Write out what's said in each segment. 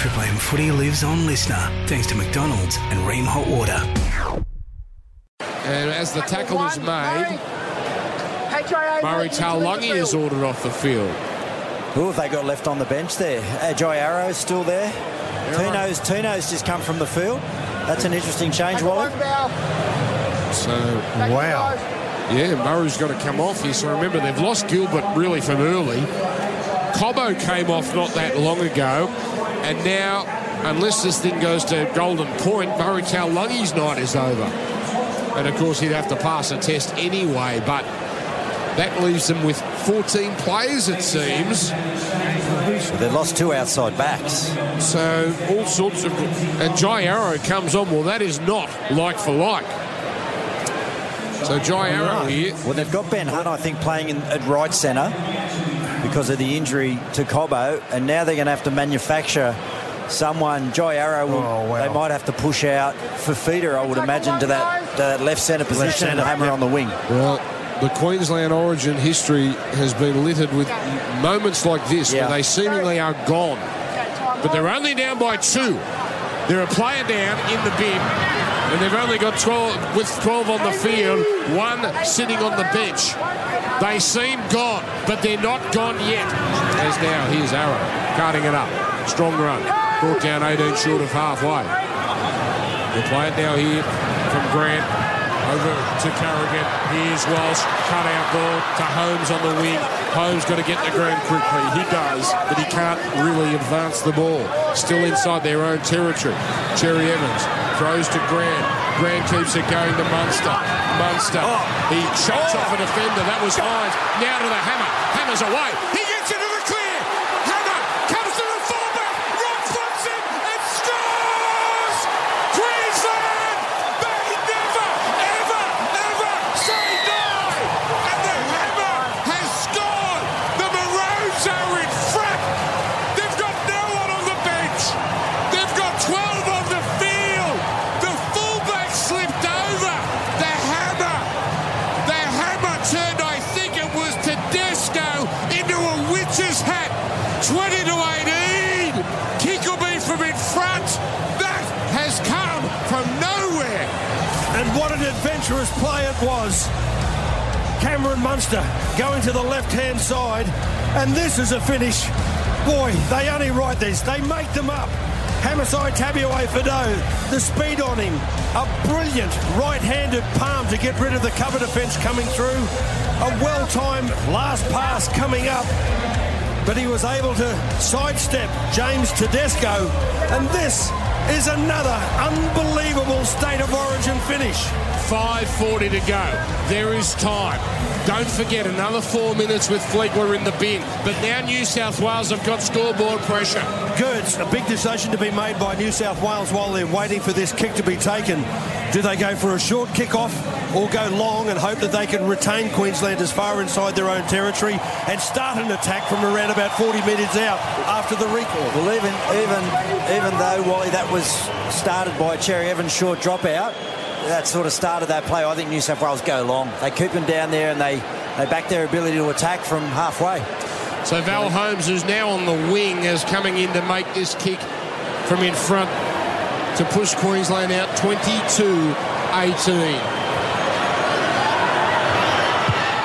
Triple M footy lives on listener thanks to McDonald's and Rheem Hot Water. And as the tackle is made, Murray Taulagi is ordered off the field. Who have they got left on the bench there? Jai Arrow is still there. Tino's Tino's just come from the field. That's an interesting change, Wally. So, Wow. yeah, Murray's got to come off here. So remember, they've lost Gilbert really from early. Cobbo came off not that long ago. And now, unless this thing goes to Golden Point, Murray Taulagi's night is over. And of course, he'd have to pass a test anyway. But that leaves them with 14 players, it seems. They've lost two outside backs. So all sorts of and Jai Arrow comes on. Well, that is not like for like. So Jai Arrow here. Well, they've got Ben Hunt, I think, playing in, at right centre because of the injury to Cobbo, and now they're going to have to manufacture someone. Jai Arrow, will, Oh, wow. they might have to push out Fifita, I would imagine, to that, to that left centre position and centre, hammer yep. on the wing. Well, the Queensland Origin history has been littered with moments like this Yeah. where they seemingly are gone, but they're only down by two. They're a player down in the bin, and they've only got 12 with 12 on the field, one sitting on the bench. They seem gone, but they're not gone yet. As now, here's Arrow carting it up, strong run, brought down 18 short of halfway. They play it now here from Grant over to Carrigan. Here's Walsh, cut out ball to Holmes on the wing. Holmes got to get the ground quickly. He does, but he can't really advance the ball. Still inside their own territory. Cherry Evans throws to Grant. Grant keeps it going to Munster. Munster. Oh. He shots off a defender. That was Hynes. Now to the hammer. Hammer's away. He And what an adventurous play it was. Cameron Munster going to the left hand side, and this is a finish. Boy, they only write this, they make them up. Hamiso Tabuai Fidow, the speed on him, a brilliant right handed palm to get rid of the cover defence coming through, a well timed last pass coming up. But he was able to sidestep James Tedesco, and this is another unbelievable state of origin finish. 5.40 to go. There is time. Don't forget another four minutes with Flegler in the bin. But now New South Wales have got scoreboard pressure. Good. A big decision to be made by New South Wales while they're waiting for this kick to be taken. Do they go for a short kick off or go long and hope that they can retain Queensland as far inside their own territory and start an attack from around about 40 metres out after the recall? Well, even even even though Wally that was started by Cherry Evans' short dropout, that sort of started that play. I think New South Wales go long. They keep them down there and they they back their ability to attack from halfway. So Val Holmes, who's now on the wing, is coming in to make this kick from in front to push Queensland out 22 18.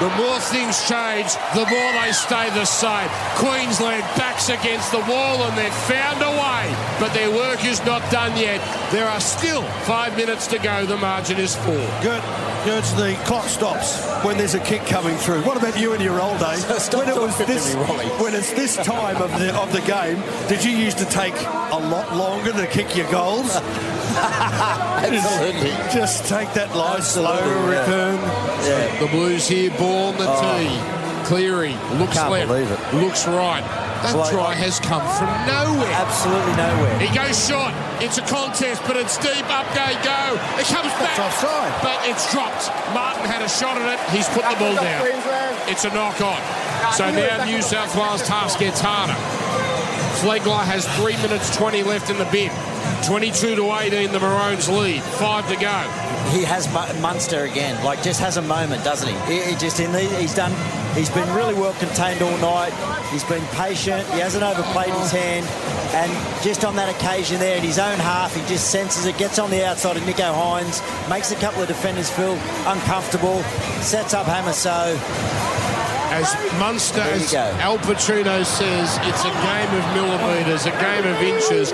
The more things change, the more they stay the same. Queensland backs against the wall and they've found a way, but their work is not done yet. There are still five minutes to go. The margin is four. Good. Good. The clock stops when there's a kick coming through. What about you in your old days? When it was this, when it's this time of the of the game, did you used to take a lot longer to kick your goals? Absolutely. Just take that nice slow Absolutely, yeah. return. Yeah. The Blues here, ball on the oh. tee. Cleary looks Can't left, believe it. looks right. That Like- try has come from nowhere. Absolutely nowhere. He goes short. It's a contest, but it's deep. Up they go. It comes back. offside. But it's dropped. Martin had a shot at it. He's put the ball down. It's a knock on. So now New South Wales task gets harder. Flegler has 3 minutes 20 left in the bin. 22 to 18, the Maroons lead. Five to go. He has Munster again. Like just has a moment, doesn't he? He, he just in the, he's done He's been really well contained all night. He's been patient. He hasn't overplayed his hand. And just on that occasion there, in his own half, he just senses it, gets on the outside of Nicho Hynes, makes a couple of defenders feel uncomfortable, sets up Hamiso. As Munster, as Al Pacino says, it's a game of millimetres, a game of inches.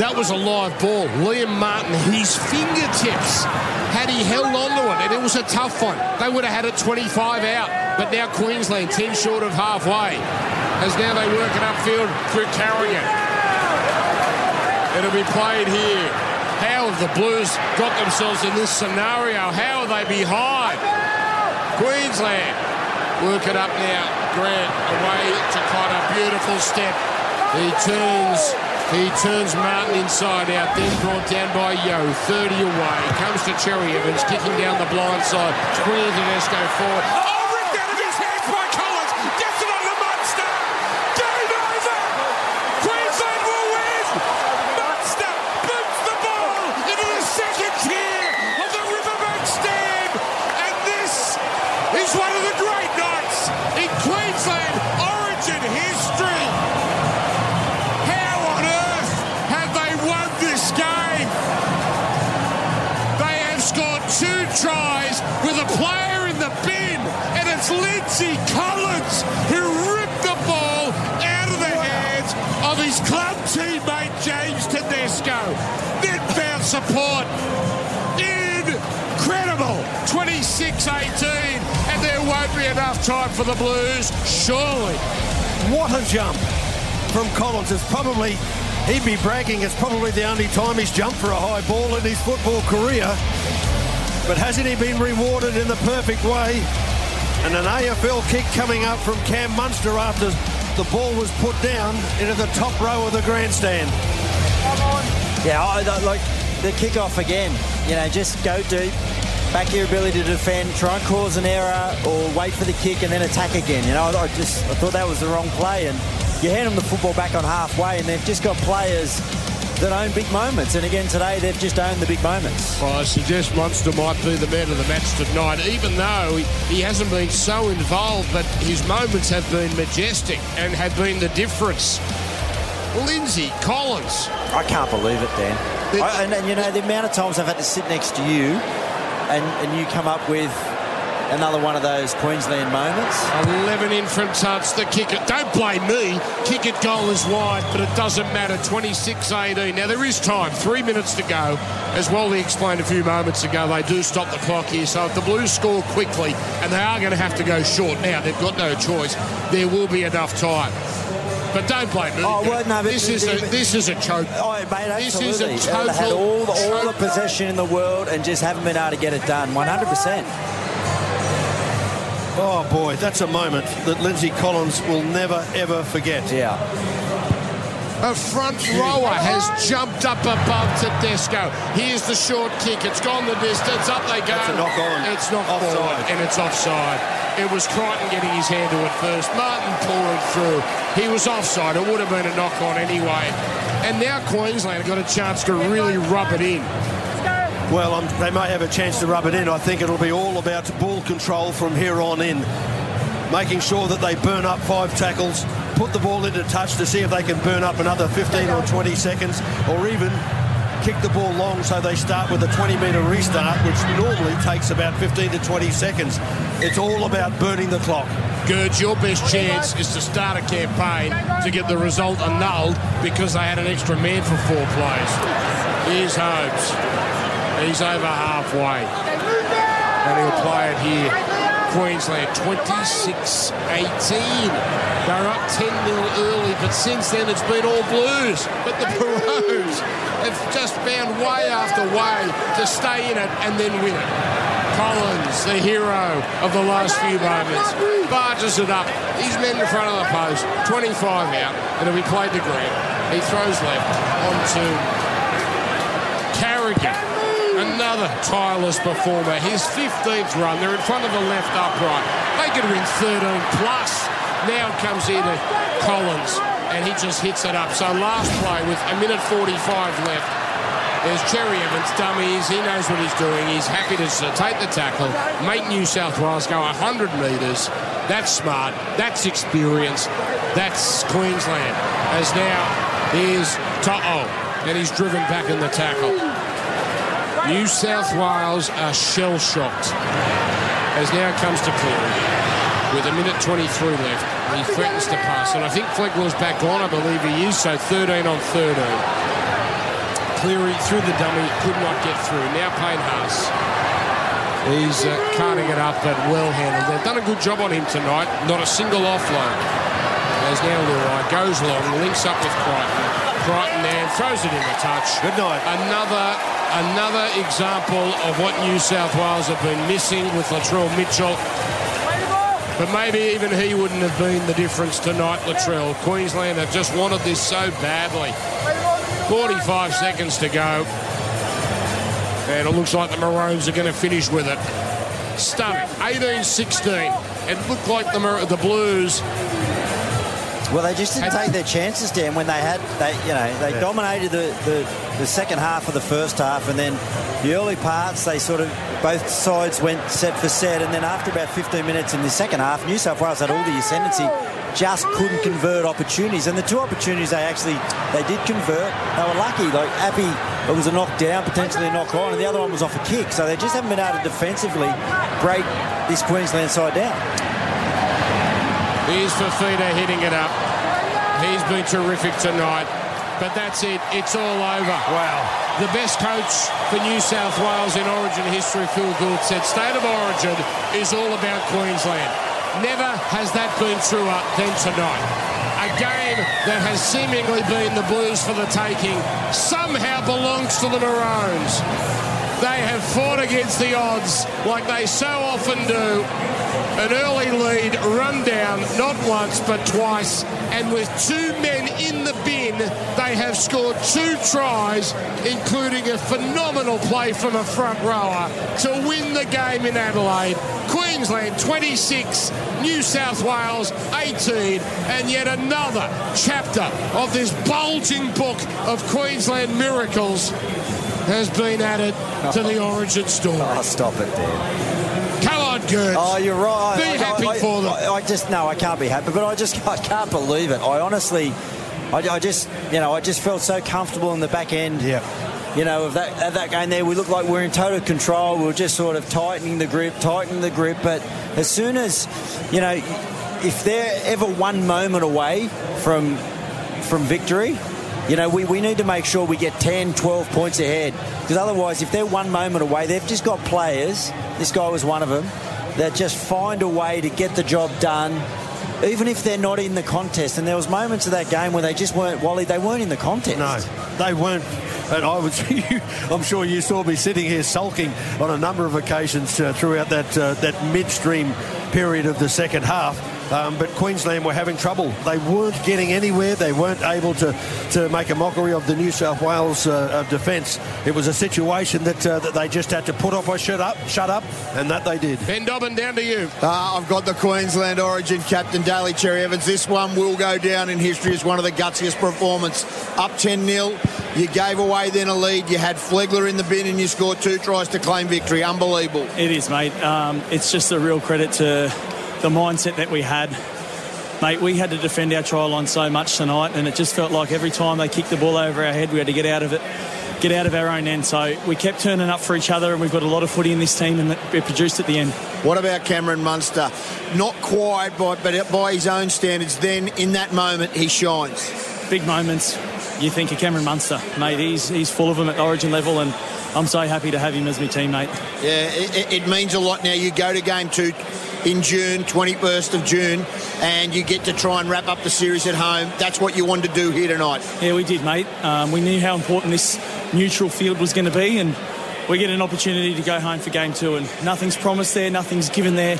That was a live ball. Liam Martin, his fingertips, had he held on to it, and it was a tough one, they would have had it 25 out. But now Queensland, 10 short of halfway, as now they work it upfield through Carrigan. It'll be played here. How have the Blues got themselves in this scenario? How are they behind? Queensland work it up now. Grant away to Cotter. Beautiful step. He turns he turns Martin inside out, then brought down by Yeo, 30 away. Comes to Cherry Evans, kicking down the blind side. Queen Tedesco forward. Won't be enough time for the Blues, surely. What a jump from Collins. It's probably, he'd be bragging, it's probably the only time he's jumped for a high ball in his football career. But hasn't he been rewarded in the perfect way? And an AFL kick coming up from Cam Munster after the ball was put down into the top row of the grandstand. Yeah, I, I- like the kick-off again. You know, just go deep, back your ability to defend, try and cause an error, or wait for the kick and then attack again. You know, I, I just I thought that was the wrong play, and you hand them the football back on halfway, and they've just got players that own big moments. And again today, they've just owned the big moments. Well, I suggest Munster might be the man of the match tonight, even though he, he hasn't been so involved, but his moments have been majestic and have been the difference. Lindsay Collins. I can't believe it, Dan. I, and, and you know the amount of times I've had to sit next to you, and, and you come up with another one of those Queensland moments. 11 in from touch, the kicker. Don't blame me. Kick it goal is wide, but it doesn't matter. 26 18. Now, there is time, three minutes to go. As Wally explained a few moments ago, they do stop the clock here. So if the Blues score quickly, and they are going to have to go short now, they've got no choice, there will be enough time. But don't blame me. Oh, well, no, but- this is a this is a choke. Oh, mate, This is a absolutely. they had total all the, all the possession in the world and just haven't been able to get it done. 100%. Oh boy, that's a moment that Lindsay Collins will never ever forget. Yeah. A front rower has jumped up above Tedesco. Here's the short kick. It's gone the distance. Up they go. A knock on. It's not Offside. forward, and it's offside. It was Crichton getting his hand to it first. Martin pouring through. He was offside. It would have been a knock on anyway. And now Queensland have got a chance to really rub it in. Well, um, they may have a chance to rub it in. I think it'll be all about ball control from here on in. Making sure that they burn up five tackles, put the ball into touch to see if they can burn up another 15 or 20 seconds, or even kick the ball long so they start with a 20 metre restart, which normally takes about 15 to 20 seconds. It's all about burning the clock. Gerds, your best chance is to start a campaign to get the result annulled because they had an extra man for four plays. Here's Holmes. He's over halfway. And he'll play it here. Queensland 26 18. They're up 10 0 early, but since then it's been all blues. But the Perros have just found way after way to stay in it and then win it. Collins, the hero of the last few moments, barges it up. He's men in front of the post, 25 out, and it'll be played to Grant. He throws left onto Carrigan. Another tireless performer. His 15th run. They're in front of the left upright. They could win 13 plus. Now comes in Collins, and he just hits it up. So last play with a minute 45 left. There's Cherry Evans, dummies. He knows what he's doing. He's happy to take the tackle, make New South Wales go 100 metres, That's smart. That's experience. That's Queensland. As now, here's To'o, and he's driven back in the tackle. New South Wales are shell-shocked. As now comes to Cleary with a minute 23 left. He threatens to pass, and I think Flegler's back on. I believe he is, so 13 on 13. Cleary through the dummy, could not get through. Now Payne Haas. He's uh, carting it up, but well handled. They've done a good job on him tonight. Not a single offload. As now Luai goes long, links up with Crichton. Crichton there throws it in the touch. Good night. Another another example of what New South Wales have been missing with Latrell Mitchell. But maybe even he wouldn't have been the difference tonight, Latrell. Queensland have just wanted this so badly. 45 seconds to go. And it looks like the Maroons are going to finish with it. Stunning. 18-16. It looked like the, Mar- the Blues Well, they just didn't take their chances, Dan, when they had, they, you know, they dominated the, the, the second half of the first half, and then the early parts, they sort of, both sides went set for set, and then after about 15 minutes in the second half, New South Wales had all the ascendancy, just couldn't convert opportunities, and the two opportunities they actually, they did convert, they were lucky, like Appy, it was a knock down, potentially a knock on, and the other one was off a kick, so they just haven't been able to defensively break this Queensland side down. Here's Fifita hitting it up. He's been terrific tonight. But that's it. It's all over. Wow. The best coach for New South Wales in Origin history, Phil Gould, said State of Origin is all about Queensland. Never has that been truer than tonight. A game that has seemingly been the Blues for the taking somehow belongs to the Maroons. They have fought against the odds like they so often do. An early lead, run down, not once but twice, and with two men in the bin, they have scored two tries, including a phenomenal play from a front rower to win the game in Adelaide. Queensland 26, New South Wales 18, and yet another chapter of this bulging book of Queensland miracles has been added to the Origin story. Oh, stop it, Dan. Oh, you're right. Be I, happy I, for them. I, I just no, I can't be happy, but I just I can't believe it. I honestly, I, I just you know I just felt so comfortable in the back end. Yeah. You know, of that of that game there, we looked like we are in total control. We were just sort of tightening the grip, tightening the grip. But as soon as, you know, if they're ever one moment away from from victory, you know, we, we need to make sure we get 10, 12 points ahead. Because otherwise, if they're one moment away, they've just got players, this guy was one of them, that just find a way to get the job done, even if they're not in the contest. And there was moments of that game where they just weren't, Wally, they weren't in the contest. No, they weren't. And I was, I'm sure you saw me sitting here sulking on a number of occasions uh, throughout that uh, that midstream period of the second half. Um, but Queensland were having trouble. They weren't getting anywhere. They weren't able to, to make a mockery of the New South Wales uh, defence. It was a situation that uh, that they just had to put off or shut up, shut up, and that they did. Ben Dobbin, down to you. Uh, I've got the Queensland Origin captain, Daly Cherry Evans. This one will go down in history as one of the gutsiest performances. Up 10 0. You gave away then a lead. You had Flegler in the bin and you scored two tries to claim victory. Unbelievable. It is, mate. Um, it's just a real credit to the mindset that we had. Mate, we had to defend our try line so much tonight, and it just felt like every time they kicked the ball over our head, we had to get out of it, get out of our own end. So we kept turning up for each other, and we've got a lot of footy in this team, and it produced at the end. What about Cameron Munster? Not quite, but, but by his own standards, then in that moment, he shines. Big moments. You think of Cameron Munster, mate. He's he's full of them at Origin level, and I'm so happy to have him as my teammate. Yeah, it, it means a lot now. You go to game two in June, 21st of June, and you get to try and wrap up the series at home. That's what you wanted to do here tonight. Yeah, we did, mate. Um, we knew how important this neutral field was going to be, and we get an opportunity to go home for game two. And nothing's promised there, nothing's given there.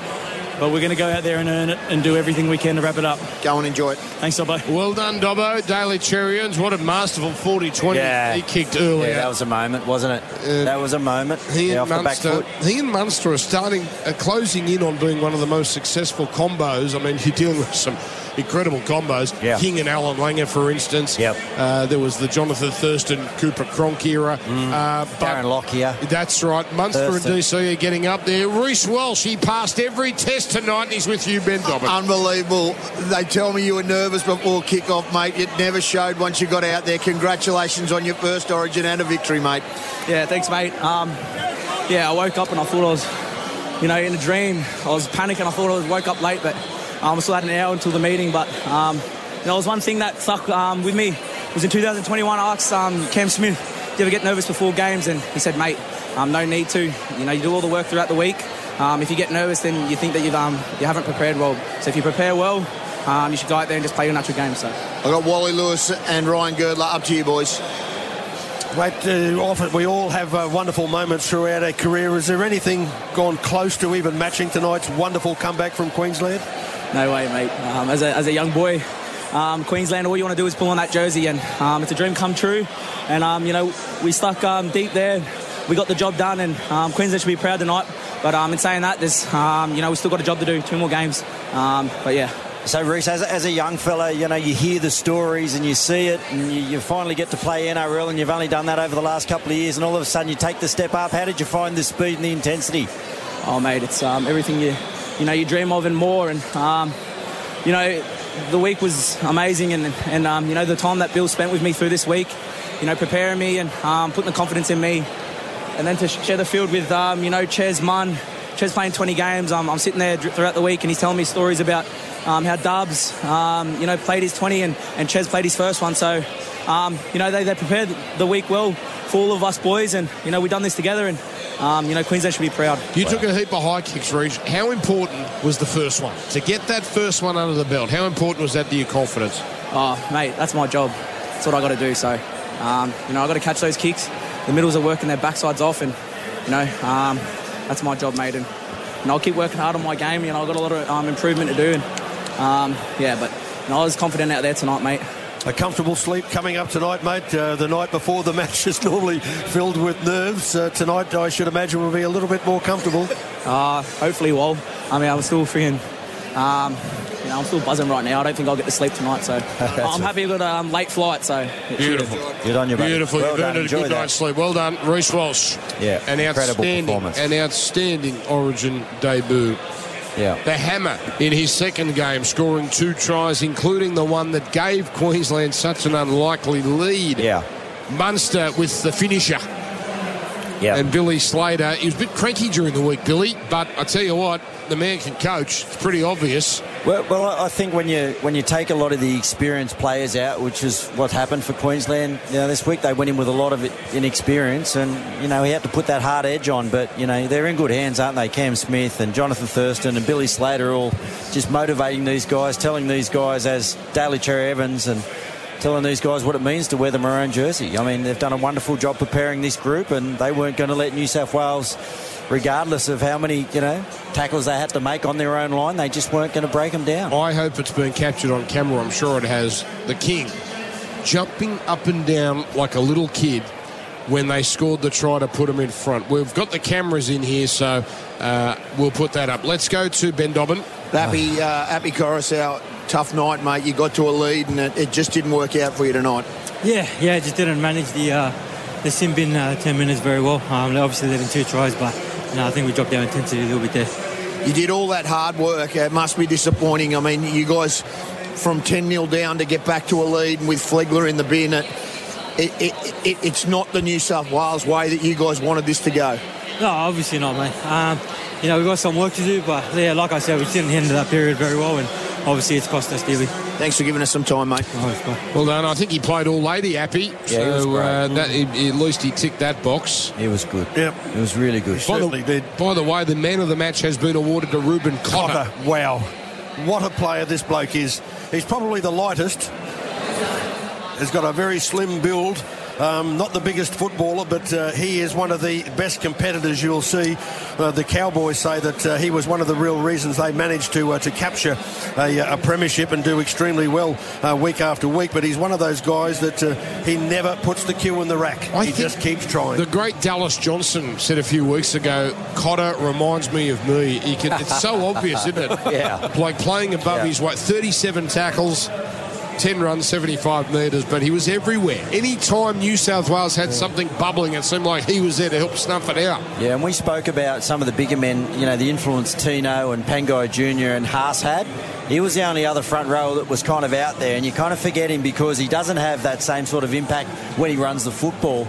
But we're going to go out there and earn it and do everything we can to wrap it up. Go and enjoy it. Thanks, Dobbo. Well done, Dobbo. Daly Cherryans. What a masterful 40 20 Yeah. he kicked earlier. Yeah, that was a moment, wasn't it? Uh, that was a moment. He Yeah, and, off the back Munster, foot. he and Munster are starting, uh, closing in on being one of the most successful combos. I mean, you're dealing with some incredible combos. Yeah. King and Allan Langer, for instance. Yep. Uh, there was the Jonathan Thurston, Cooper Cronk era. Uh, but Darren Lockyer. That's right. Munster Thurston. and DC are getting up there. Reece Walsh, he passed every test tonight, he's with you, Ben Dobbin. Unbelievable. They tell me you were nervous before kick-off, mate. It never showed once you got out there. Congratulations on your first Origin and a victory, mate. Yeah, thanks, mate. Um, yeah, I woke up and I thought I was, you know, in a dream. I was panicking. I thought I was woke up late, but um, I still had an hour until the meeting. But um, you know, was one thing that stuck um, with me. It was in 2021. I asked um, Cam Smith, "Do you ever get nervous before games?" And he said, "Mate, um, no need to. You know, you do all the work throughout the week. Um, if you get nervous, then you think that you've um, you haven't prepared well. So if you prepare well, um, you should go out there and just play your natural game." So I've got Wally Lewis and Ryan Girdler. Up to you, boys. Mate, uh, often we all have uh, wonderful moments throughout our career. Is there anything gone close to even matching tonight's wonderful comeback from Queensland? No way, mate. Um, as, a, as a young boy, um, Queensland, all you want to do is pull on that jersey, and um, it's a dream come true. And um, you know, we stuck um, deep there. We got the job done, and um, Queensland should be proud tonight. But in saying that, there's you know we still got a job to do, two more games. but yeah. So, Reece, as, as, a young fella, you know, you hear the stories and you see it, and you, you, finally get to play NRL, and you've only done that over the last couple of years, and all of a sudden you take the step up. How did you find the speed and the intensity? Oh, mate, it's um, everything you, you know, you dream of and more. And um, you know, the week was amazing, and and um, you know, the time that Bill spent with me through this week, you know, preparing me and um, putting the confidence in me, and then to share the field with um, you know, Ches Munn. Ches playing 20 games. I'm sitting there throughout the week, and he's telling me stories about um, how Dubs, um, you know, played his 20 and, and Ches played his first one. So, you know, they, they prepared the week well for all of us boys, and, you know, we've done this together, and, um, you know, Queensland should be proud. You took a heap of high kicks, Reece. How important was the first one? To get that first one under the belt, how important was that to your confidence? Oh, mate, that's my job. That's what I got to do. So, um, you know, I got to catch those kicks. The middles are working their backsides off, and, you know, um, that's my job, mate. And, and I'll keep working hard on my game. You know, I've got a lot of um, improvement to do. And, um, yeah, but you know, I was confident out there tonight, mate. A comfortable sleep coming up tonight, mate. Uh, the night before the match is normally filled with nerves. Uh, tonight, I should imagine, will be a little bit more comfortable. Uh, hopefully, well. I mean, I'm still freaking. Um, you know, I'm still buzzing right now. I don't think I'll get to sleep tonight, so I'm happy I've got a um, late flight. So beautiful, good on you, buddy. Beautiful, well you've earned a good that. night's sleep. Well done, Reece Walsh. Yeah, an outstanding, performance. an outstanding Origin debut. Yeah. The hammer in his second game, scoring two tries, including the one that gave Queensland such an unlikely lead. Yeah. Munster with the finisher. Yeah. And Billy Slater. He was a bit cranky during the week, Billy, but I tell you what, the man can coach. It's pretty obvious. Well, well, I think when you when you take a lot of the experienced players out, which is what happened for Queensland, you know, this week they went in with a lot of inexperience, and you know he had to put that hard edge on. But you know they're in good hands, aren't they? Cam Smith and Jonathan Thurston and Billy Slater all just motivating these guys, telling these guys as Daly Cherry Evans and telling these guys what it means to wear the maroon jersey. I mean, they've done a wonderful job preparing this group, and they weren't going to let New South Wales regardless of how many you know tackles they had to make on their own line. They just weren't going to break them down. I hope it's been captured on camera. I'm sure it has. The King jumping up and down like a little kid when they scored the try to put them in front. We've got the cameras in here, so uh, we'll put that up. Let's go to Ben Dobbin. Happy, uh, happy Coruscant. Tough night, mate. You got to a lead, and it, it, just didn't work out for you tonight. Yeah, yeah, just didn't manage the uh, the sin bin uh, 10 minutes very well. Um, obviously led in two tries, but no, I think we dropped our intensity a little bit there. You did all that hard work. It must be disappointing. I mean, you guys from 10 0 down to get back to a lead and with Flegler in the bin. It, it, it, it's not the New South Wales way that you guys wanted this to go. No, obviously not, mate. Um, you know, we've got some work to do, but yeah, like I said, we didn't handle that period very well, and obviously it's cost us dearly. Thanks for giving us some time, mate. Oh, well done. I think he played all lady happy. Yeah, so uh, that, he, at least he ticked that box. It was good. Yep. It was really good. He certainly the, did. By the way, the man of the match has been awarded to Reuben Cotter. Cotter. Wow. What a player this bloke is. He's probably the lightest. He's got a very slim build um, not the biggest footballer, but uh, he is one of the best competitors you'll see. Uh, the Cowboys say that uh, he was one of the real reasons they managed to uh, to capture a, a, premiership and do extremely well uh, week after week. But he's one of those guys that uh, he never puts the cue in the rack. I he just keeps trying. The great Dallas Johnson said a few weeks ago, Cotter reminds me of me. He can, it's so obvious, isn't it? Yeah. Like playing above yeah. his weight, 37 tackles 10 runs, 75 metres, but he was everywhere. Any time New South Wales had something bubbling, it seemed like he was there to help snuff it out. Yeah, and we spoke about some of the bigger men, you know, the influence Tino and Pangai Jr. and Haas had. He was the only other front row that was kind of out there, and you kind of forget him because he doesn't have that same sort of impact when he runs the football.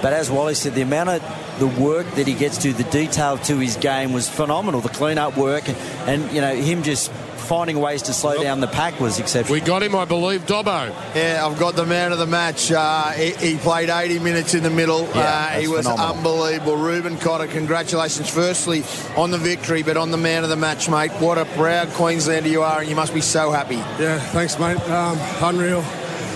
But as Wally said, the amount of the work that he gets to, the detail to his game was phenomenal. The clean-up work, and, and you know, him just finding ways to slow down the pack was exceptional. We got him, I believe, Dobbo. Yeah, I've got the man of the match. Uh, he, he, played 80 minutes in the middle. Yeah, uh, he was phenomenal. unbelievable. Reuben Cotter, congratulations, firstly, on the victory, but on the man of the match, mate. What a proud Queenslander you are, and you must be so happy. Yeah, thanks, mate. Um, unreal.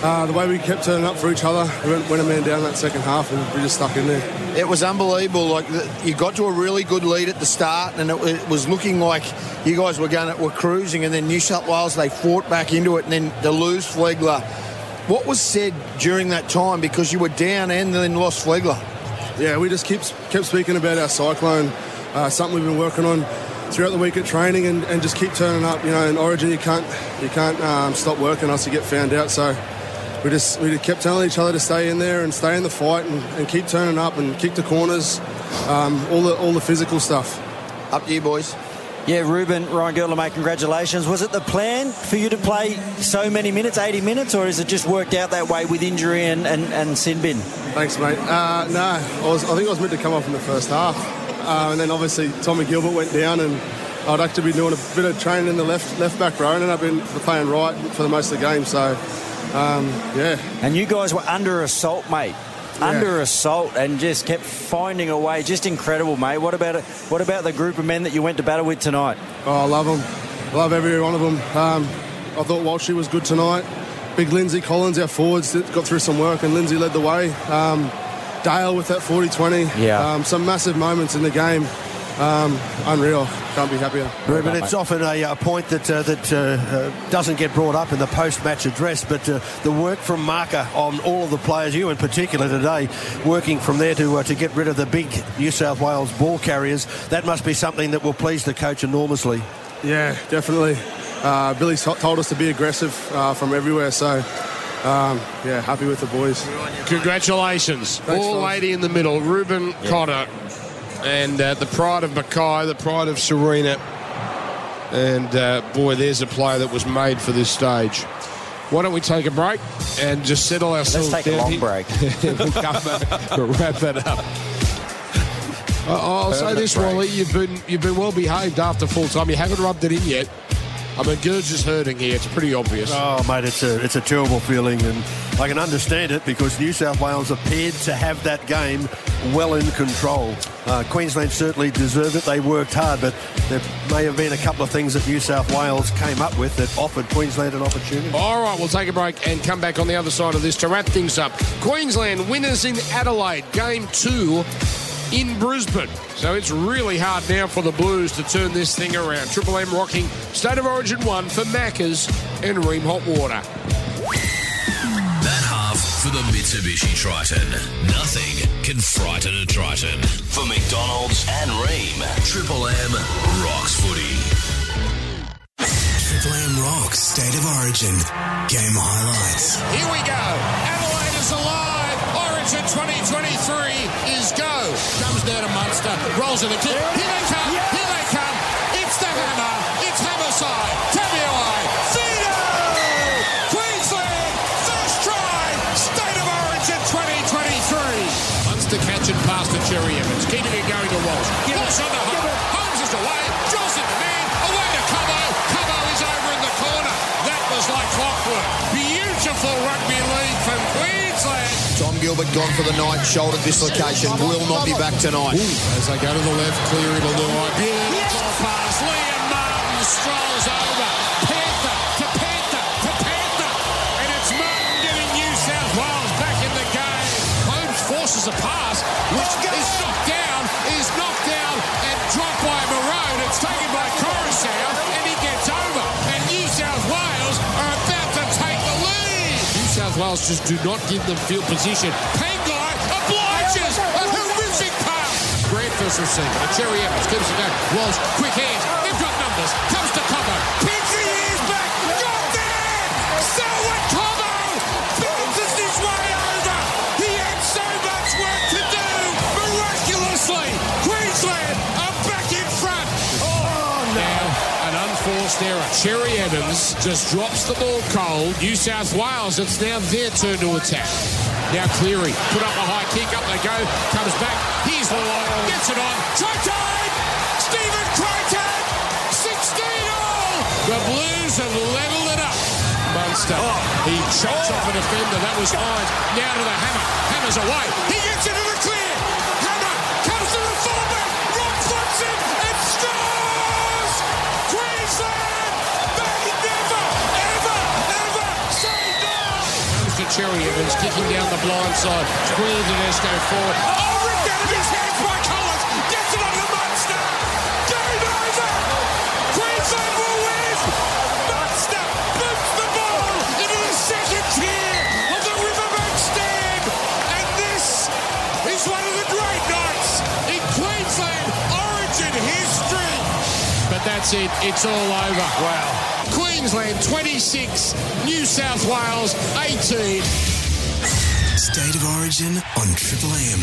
Uh, the way we kept turning up for each other, we went, went a man down that second half, and we just stuck in there. It was unbelievable. Like you got to a really good lead at the start, and it, it was looking like you guys were going, were cruising, and then New South Wales they fought back into it, and then to lose Flegler. What was said during that time because you were down and then lost Flegler? Yeah, we just keep kept speaking about our cyclone, uh, something we've been working on throughout the week at training, and, and just keep turning up. You know, in Origin you can't you can't um, stop working us you get found out. So we just we just kept telling each other to stay in there and stay in the fight and, and keep turning up and kick the corners, um, all the all the physical stuff. Up to you, boys. Yeah, Reuben, Ryan Girdler, mate, congratulations. Was it the plan for you to play so many minutes, 80 minutes, or has it just worked out that way with injury and, and, and sin bin? Thanks, mate. Uh, no, I, was, I think I was meant to come off in the first half, uh, and then obviously Tommy Gilbert went down, and I'd actually be doing a bit of training in the left left back row, and then I've been playing right for the most of the game. So, um, yeah. And you guys were under assault, mate. Under assault and just kept finding a way. Just incredible, mate. What about it? What about the group of men that you went to battle with tonight? Oh, I love them. Love every one of them. Um, I thought Walshy was good tonight. Big Lindsay Collins, our forwards, got through some work, and Lindsay led the way. Um, Dale with that 40 20. Yeah. Um, some massive moments in the game. Um, unreal. Can't be happier. Reuben, it's often a, a point that uh, that uh, uh, doesn't get brought up in the post-match address, but uh, the work from Marker on all of the players, you in particular today, working from there to uh, to get rid of the big New South Wales ball carriers, that must be something that will please the coach enormously. Yeah, definitely. Uh, Billy's t- told us to be aggressive uh, from everywhere, so um, yeah, happy with the boys. Congratulations. Thanks, All fellas. lady in the middle, Reuben Cotter. And uh, the pride of Mackay, the pride of Sarina. And uh, boy, there's a player that was made for this stage. Why don't we take a break and just settle ourselves Let's take a long here? break. we'll come back wrap that up. I- I'll say this, Wally. You've been you've been well behaved after full time. You haven't rubbed it in yet. I mean, Gurge is hurting here. It's pretty obvious. Oh, mate, it's a it's a terrible feeling, and I can understand it because New South Wales appeared to have that game well in control. Uh, Queensland certainly deserved it. They worked hard, but there may have been a couple of things that New South Wales came up with that offered Queensland an opportunity. All right, we'll take a break and come back on the other side of this to wrap things up. Queensland winners in Adelaide, game two in Brisbane. So it's really hard now for the Blues to turn this thing around. Triple M rocking State of Origin 1 for Maccas and Rheem Hot Water. That half for the Mitsubishi Triton. Nothing can frighten a Triton. For McDonald's and Rheem, Triple M rocks footy. Triple M Rocks State of Origin. Game highlights. Here we go. Adelaide is alive. Origin 2023 is go. Comes down to Munster. Rolls in the kick. Here they come. Here they come. It's the hammer. It's Hammerside. Tabuai. Fidow! Queensland. First try. State of Origin 2023. Munster catching past to Cherry Evans. Keeping it going to Walsh. Walsh on the home. Gilbert gone for the night, shoulder dislocation, will not be back tonight. As they go to the left, clearing the line. Beautiful pass. Wales just do not give them field position. Pangai obliges a horrific pass. Grant first receiver. Cherry Evans gives it going. Walsh, quick hands. They've got numbers. Comes just drops the ball cold. New South Wales, it's now their turn to attack. Now Cleary, put up a high kick, up they go, comes back, here's the line, gets it on, try! Stephen Crichton! 16 all! The Blues have leveled it up. Munster, oh, he chops oh. off a defender, that was Hynes. Now to the hammer, hammer's away, he Cherry Evans, kicking down the blind side. Squeal Tedesco forward. Oh, ripped out of his hands by Collins. Gets it on the Munster. Game over. Queensland will win. Munster boots the ball into the second tier of the Riverbank stand. And this is one of the great nights in Queensland Origin history. But that's it. It's all over. Wow. Queensland 26, New South Wales 18. State of Origin on Triple M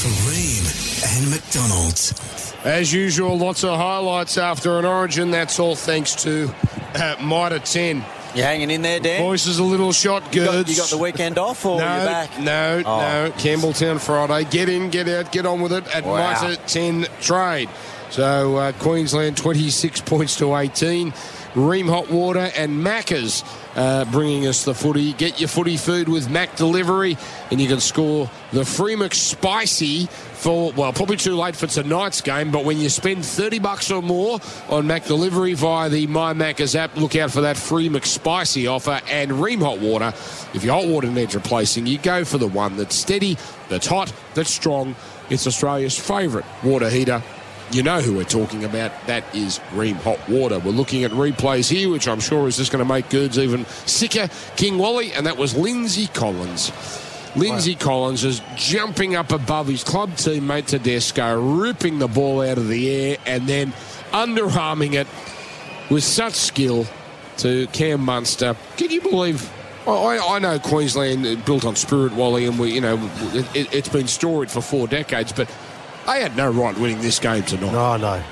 for Rheem and McDonald's. As usual, lots of highlights after an origin. That's all thanks to uh, Mitre 10. You hanging in there, Dan? Voice is a little shot, You Goods. you got the weekend off or no, you're back? no, Oh. no. Campbelltown Friday. Get in, get out, get on with it at Wow. Mitre 10 trade. So uh, Queensland 26 points to 18. Rheem Hot Water and Macca's uh, bringing us the footy. Get your footy food with McDelivery, and you can score the free McSpicy for, well, probably too late for tonight's game, but when you spend 30 bucks or more on McDelivery via the My Macca's app, look out for that free McSpicy offer and Rheem Hot Water. If your hot water needs replacing, you go for the one that's steady, that's hot, that's strong. It's Australia's favourite water heater. You know who we're talking about. That is Rheem Hot Water. We're looking at replays here, which I'm sure is just going to make Goods even sicker. King Wally, and that was Lindsay Collins. Lindsay Collins is jumping up above his club teammate Tedesco, ripping the ball out of the air, and then underarming it with such skill to Cam Munster. Can you believe? I, I- I know Queensland uh, built on spirit, Wally, and we, you know, it, it's been storied for four decades, but they had no right winning this game tonight. No, no.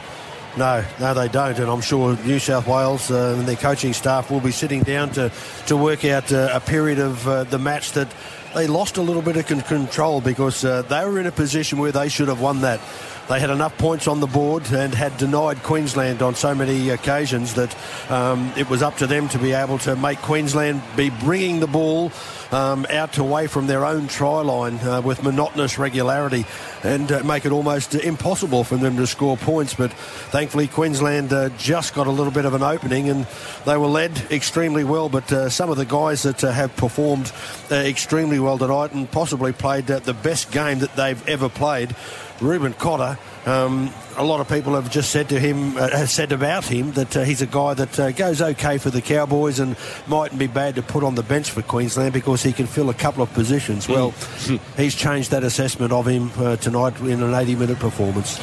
No, no, they don't, and I'm sure New South Wales uh, and their coaching staff will be sitting down to, to work out uh, a period of uh, the match that they lost a little bit of con- control because uh, they were in a position where they should have won that. They had enough points on the board and had denied Queensland on so many occasions that um, it was up to them to be able to make Queensland be bringing the ball um, out away from their own try line uh, with monotonous regularity and uh, make it almost impossible for them to score points. But thankfully, Queensland uh, just got a little bit of an opening and they were led extremely well. But uh, some of the guys that uh, have performed uh, extremely well tonight and possibly played uh, the best game that they've ever played. Reuben Cotter, um, a lot of people have just said to him, uh, have said about him that uh, he's a guy that uh, goes okay for the Cowboys and mightn't be bad to put on the bench for Queensland because he can fill a couple of positions. Well, he's changed that assessment of him uh, tonight in an 80-minute performance.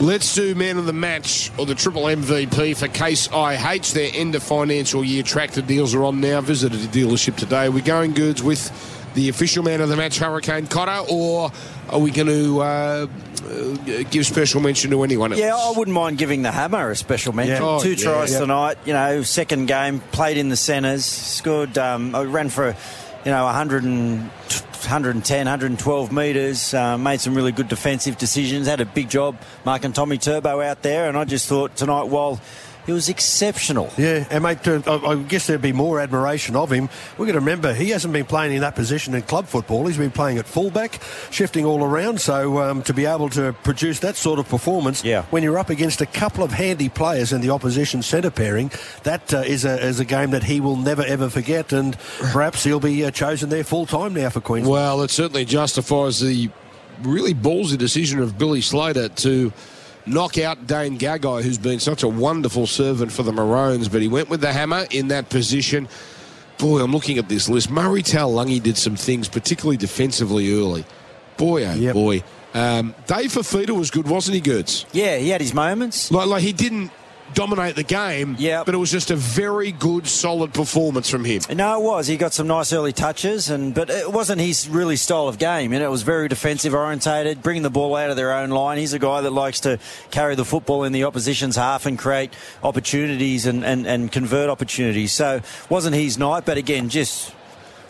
Let's do man of the match or the triple MVP for Case IH. Their end of financial year tractor deals are on now. Visited a dealership today. We're going goods with the official man of the match, Hurricane Cotter, or are we going to uh, uh, give special mention to anyone else? Yeah, I wouldn't mind giving the Hammer a special mention. Yeah. Oh, Two yeah. tries Yeah. tonight. You know, second game, played in the centres, scored. Um, I ran for, you know, 100 and, 110, 112 metres. Uh, made some really good defensive decisions. Had a big job marking Tommy Turbo out there, and I just thought tonight, while he was exceptional. Yeah, and mate, uh, I I guess there'd be more admiration of him. We've got to remember he hasn't been playing in that position in club football. He's been playing at fullback, shifting all around. So um, to be able to produce that sort of performance, Yeah. when you're up against a couple of handy players in the opposition centre pairing, that uh, is a is a game that he will never ever forget, and perhaps he'll be uh, chosen there full time now for Queensland. Well, it certainly justifies the really ballsy decision of Billy Slater to knock out Dane Gagai, who's been such a wonderful servant for the Maroons. But he went with the hammer in that position. Boy, I'm looking at this list. Murray Taulagi did some things, particularly defensively early. Boy, oh Yep. boy. Um, Dave Fifita was good, wasn't he, Goods? Yeah, he had his moments. Like, like he didn't dominate the game. Yeah. But it was just a very good, solid performance from him. No, it was. He got some nice early touches, and but it wasn't his really style of game. And it was very defensive orientated, bringing the ball out of their own line. He's a guy that likes to carry the football in the opposition's half and create opportunities and, and, and convert opportunities. So wasn't his night, but again, just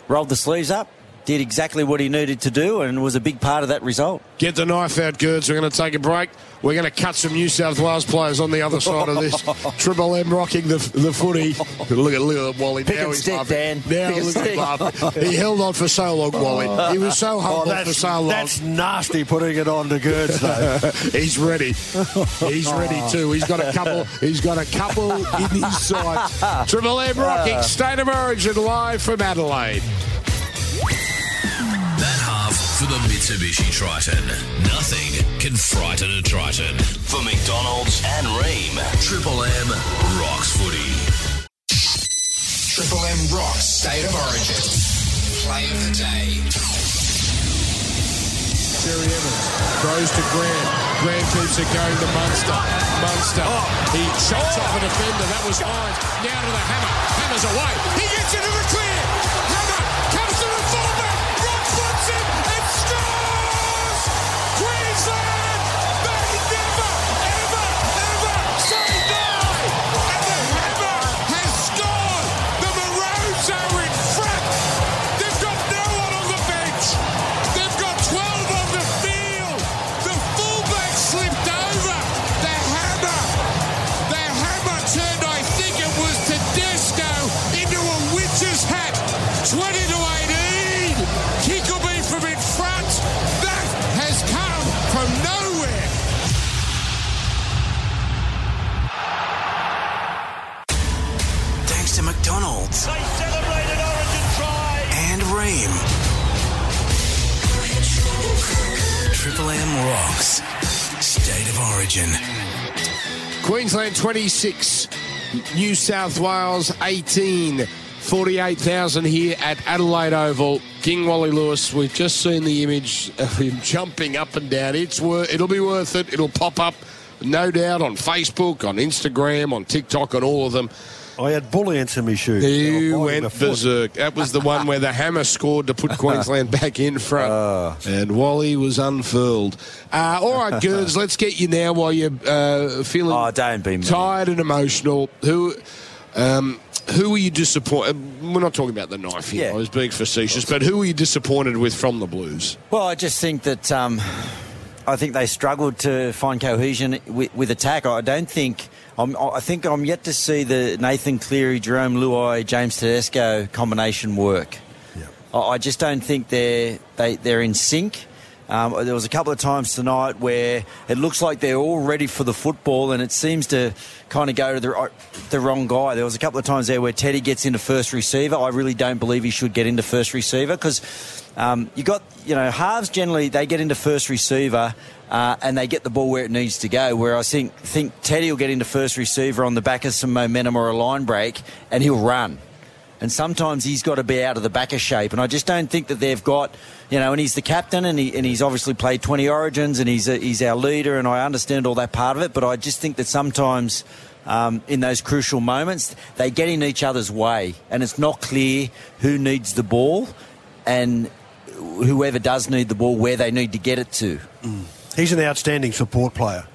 rolled the sleeves up, did exactly what he needed to do, and was a big part of that result. Get the knife out, Girds. We're going to take a break. We're going to cut some New South Wales players on the other side of this. Triple M rocking the, the footy. Look at, look at Wally. Pick now he's stick, laughing. Dan. Now Pick look at laughing. He held on for so long, Wally. He was so Oh, for so long. that's nasty putting it on to Gerds, though. He's ready. He's ready oh. too. He's got a couple. He's got a couple in his sight. Triple M rocking State of Origin live from Adelaide. That half for the Mitsubishi Triton. Nothing can frighten a Triton. For McDonald's and Rheem, Triple M rocks footy. Triple M rocks State of Origin. Play of the day. Cherry Evans throws to Grant. Grant keeps it going to Munster. Munster. Oh. He chops off a defender. That was Hynes. Now to the hammer. Hammer's away. He gets into the clear. 6, New South Wales 18. 48,000 here at Adelaide Oval. King Wally Lewis, we've just seen the image of him jumping up and down. It's worth, it'll be worth it. It'll pop up, no doubt, on Facebook, on Instagram, on TikTok, on all of them. I had bullets in my shoes. He I'll buy him went berserk. That was the one where the hammer scored to put Queensland back in front. and Wally was unfurled. Uh, all right, Girds, let's get you now while you're uh, feeling Oh, don't be tired and emotional. Who. Um, who were you disappointed? We're not talking about the knife here. Yeah. I was being facetious, but who were you disappointed with from the Blues? Well, I just think that um, I think they struggled to find cohesion with, with attack. I don't think. I'm, I think I'm yet to see the Nathan Cleary, Jerome Luai, James Tedesco combination work. I, I just don't think they're they, they're in sync. Um, there was a couple of times tonight where it looks like they're all ready for the football, and it seems to kind of go to the the wrong guy. There was a couple of times there where Teddy gets into first receiver. I really don't believe he should get into first receiver because um, you got you know halves generally they get into first receiver. Uh, and they get the ball where it needs to go. Where I think think Teddy will get into first receiver on the back of some momentum or a line break, and he'll run and sometimes he's got to be out of the back of shape. And I just don't think that they've got, you know, and he's the captain, and, he, and he's obviously played 20 Origins, and he's a, he's our leader, and I understand all that part of it. But I just think that sometimes. Um, in those crucial moments, they get in each other's way, and it's not clear who needs the ball, and whoever does need the ball, where they need to get it to. He's an outstanding support player,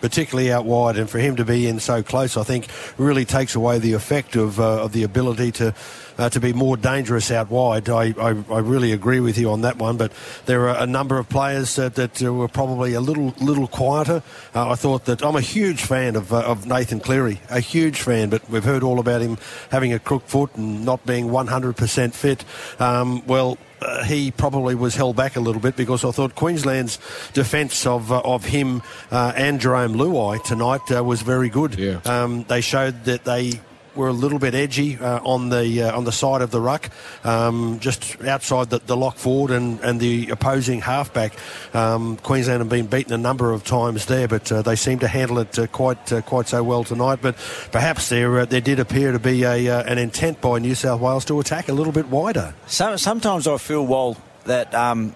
particularly out wide, and for him to be in so close, I think, really takes away the effect of, uh, of the ability to uh, to be more dangerous out wide. I, I, I really agree with you on that one, but there are a number of players uh, that uh, were probably a little little quieter. Uh, I thought that I'm a huge fan of, uh, of Nathan Cleary, a huge fan, but we've heard all about him having a crook foot and not being 100% fit. Um, well, uh, he probably was held back a little bit because I thought Queensland's defence of uh, of him uh, and Jerome Luai tonight uh, was very good. Yeah. Um, they showed that they were a little bit edgy uh, on the uh, on the side of the ruck, um, just outside the, the lock forward and, and the opposing halfback. Um, Queensland have been beaten a number of times there, but uh, they seem to handle it uh, quite uh, quite so well tonight. But perhaps there uh, there did appear to be a an intent by New South Wales to attack a little bit wider. So, sometimes I feel, well that um,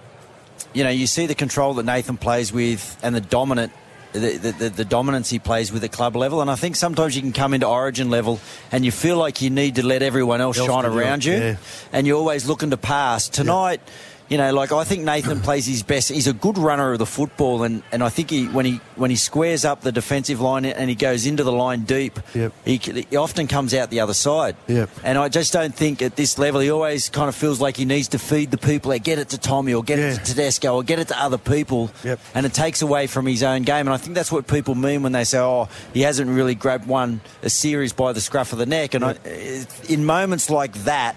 you know you see the control that Nathan plays with and the dominant the, the, the, the dominance he plays with at club level. And I think sometimes you can come into Origin level and you feel like you need to let everyone else Else shine to do it, around you, yeah. and you're always looking to pass. Tonight. You know, like I think Nathan plays his best. He's a good runner of the football, and, and I think he when he when he squares up the defensive line and he goes into the line deep, Yep. he, he often comes out the other side. Yep. And I just don't think at this level he always kind of feels like he needs to feed the people. Like get it to Tommy or get Yeah. it to Tedesco or get it to other people. Yep. And it takes away from his own game. And I think that's what people mean when they say, "Oh, he hasn't really grabbed one a series by the scruff of the neck." And I, in moments like that.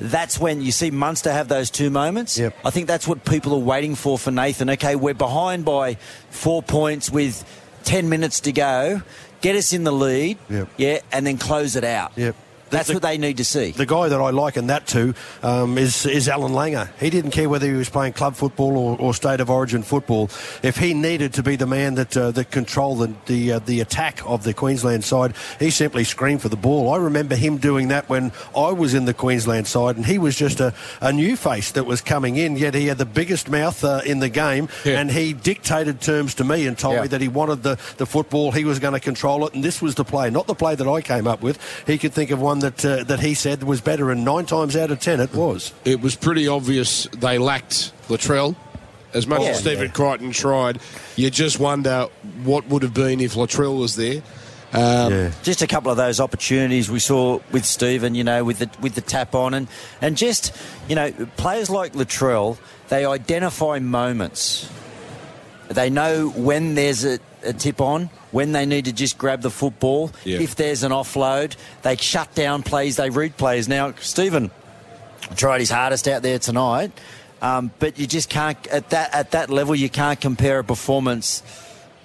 That's when you see Munster have those two moments. Yep. I think that's what people are waiting for for Nathan. Okay, we're behind by four points with 10 minutes to go. Get us in the lead. Yep. Yeah, and then close it out. Yep. That's The- what they need to see. The guy that I liken that to um, is is Allan Langer. He didn't care whether he was playing club football or, or state of origin football. If he needed to be the man that uh, that controlled the the, uh, the attack of the Queensland side, he simply screamed for the ball. I remember him doing that when I was in the Queensland side, and he was just a, a new face that was coming in. Yet he had the biggest mouth uh, in the game, Yeah. and he dictated terms to me and told Yeah. me that he wanted the, the football. He was going to control it, and this was the play, not the play that I came up with. He could think of one that uh, that he said was better, and nine times out of ten it was. It was pretty obvious they lacked Latrell. As much Yeah. as Stephen Crichton tried, you just wonder what would have been if Latrell was there. Um, yeah. just a couple of those opportunities we saw with Stephen, you know, with the with the tap on and and just you know players like Latrell, they identify moments. They know when there's a, a tip on, when they need to just grab the football. If there's an offload, they shut down plays, they root plays. Now, Stephen tried his hardest out there tonight, um, but you just can't at that at that level you can't compare a performance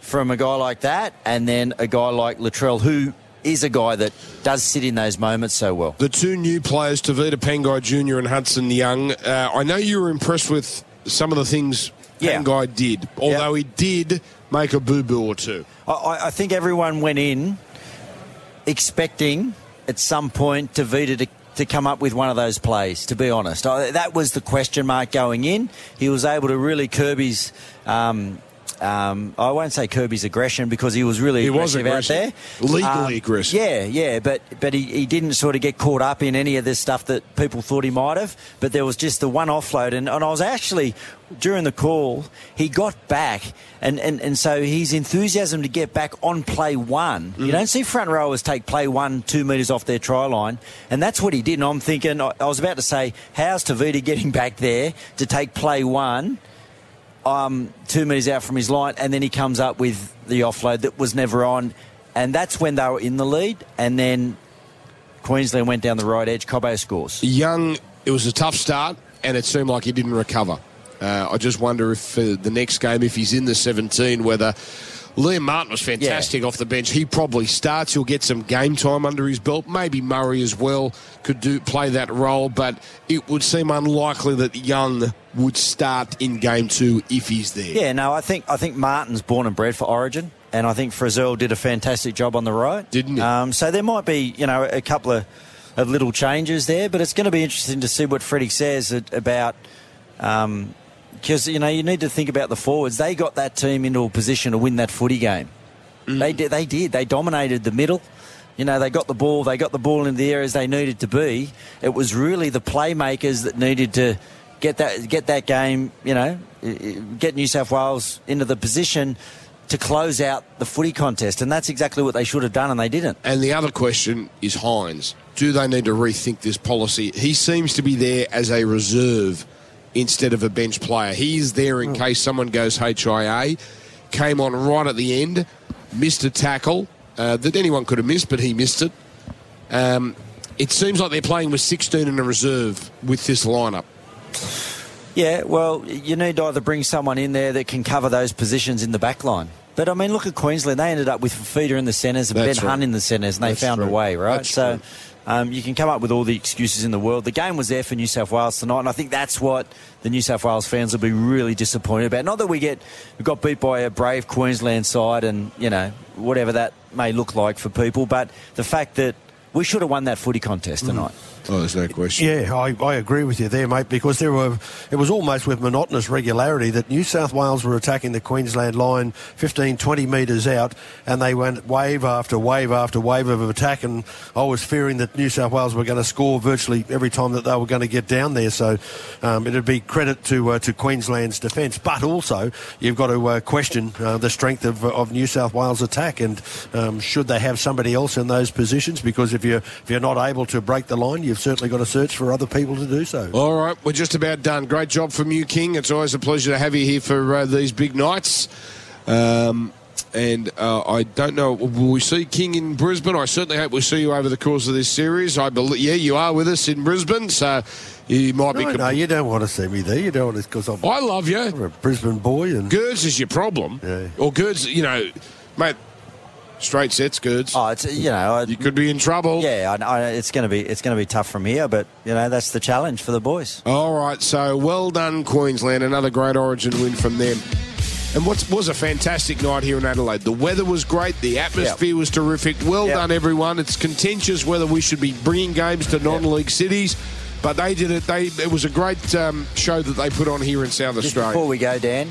from a guy like that and then a guy like Latrell who is a guy that does sit in those moments so well. The two new players, Tevita Pangai Jr. and Hudson Young. Uh, I know you were impressed with some of the things Yeah. Guy did, although he did make a boo boo or two. I- I, I think everyone went in expecting at some point Tevita to, to come up with one of those plays, to be honest. I, that was the question mark going in. He was able to really curb his. Um, um, I won't say Kirby's aggression because he was really He was aggressive out there. Legally Um, aggressive. Yeah, yeah, but but he, he didn't sort of get caught up in any of this stuff that people thought he might have. But there was just the one offload, and, and I was actually during the call he got back, and, and, and so his enthusiasm to get back on play one. You don't see front rowers take play one two metres off their try line, and that's what he did. And I'm thinking, I, I was about to say, how's Tevita getting back there to take play one? Um, two metres out from his line, and then he comes up with the offload that was never on, and that's when they were in the lead, and then Queensland went down the right edge. Cobbo scores. Young, it was a tough start, and it seemed like he didn't recover. Uh, I just wonder if uh, the next game, if he's in the 17, whether Liam Martin was fantastic off the bench. He probably starts. He'll get some game time under his belt. Maybe Murray as well could do play that role, but it would seem unlikely that Young would start in game two if he's there. Yeah, no, I think I think Martin's born and bred for Origin, and I think Frizell did a fantastic job on the right, Didn't he? Um, so there might be, you know, a couple of, of little changes there, but it's going to be interesting to see what Freddie says about. Um, because you know you need to think about the forwards. They got that team into a position to win that footy game. Mm. They did. They did. They dominated the middle. You know, they got the ball. They got the ball in the areas they needed to be. It was really the playmakers that needed to get that get that game. You know, get New South Wales into the position to close out the footy contest, and that's exactly what they should have done, and they didn't. And the other question is Hynes. Do they need to rethink this policy? He seems to be there as a reserve instead of a bench player. He's there in case someone goes HIA. Came on right at the end, missed a tackle uh, that anyone could have missed, but he missed it. Um, it seems like they're playing with 16 in a reserve with this lineup. Yeah, well, you need to either bring someone in there that can cover those positions in the back line. But I mean, look at Queensland. They ended up with Fifita in the centres and That's Ben right. Hunt in the centres, and they That's found a way, right? That's so true. Um, you can come up with all the excuses in the world. The game was there for New South Wales tonight, and I think that's what the New South Wales fans will be really disappointed about. Not that we get we got beat by a brave Queensland side, and you know whatever that may look like for people, but the fact that we should have won that footy contest tonight. Oh, there's no question. Yeah, I, I agree with you there, mate, because there were it was almost with monotonous regularity that New South Wales were attacking the Queensland line 15, 20 metres out, and they went wave after wave after wave of attack, and I was fearing that New South Wales were going to score virtually every time that they were going to get down there. So um, it'd be credit to uh, to Queensland's defence, but also you've got to uh, question uh, the strength of, of New South Wales attack, and um, should they have somebody else in those positions? Because if you if you're not able to break the line, you've certainly got to search for other people to do so. All right, we're just about done. Great job from you, King. It's always a pleasure to have you here for uh, these big nights. Um, and uh, I don't know, will we see King in Brisbane? I certainly hope we see you over the course of this series. I believe, yeah, you are with us in Brisbane, so you might no, be. No, you don't want to see me there. You don't want to because I'm. I love you. I'm a Brisbane boy, and Girds is your problem, Yeah. or Girds, you know, mate. Straight sets, Girds. Oh, it's you know, I, You could be in trouble. yeah, I, I, it's going to be it's going to be tough from here, but you know that's the challenge for the boys. All right, so well done, Queensland. Another great Origin win from them. And what was a fantastic night here in Adelaide. The weather was great. The atmosphere was terrific. Well Yep. done, everyone. It's contentious whether we should be bringing games to non-league cities, but they did it. They it was a great um, show that they put on here in South Just Australia. before we go, Dan,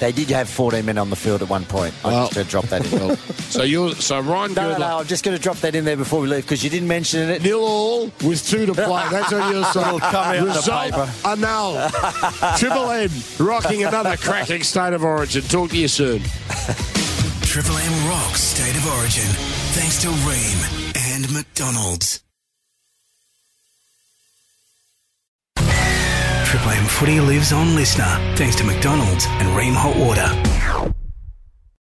they did have 14 men on the field at one point. I'm Well- just going to drop that in. So you're so Ryan No, no, Girdler, no, I'm just going to drop that in there before we leave because you didn't mention it. nil all with two to play. That's on your side. It'll come out the Result paper. a null. Triple M rocking another cracking state of origin. Talk to you soon. Triple M rocks State of Origin. Thanks to Rheem and McDonald's. Triple M footy lives on listener. Thanks to McDonald's and Rheem Hot Water.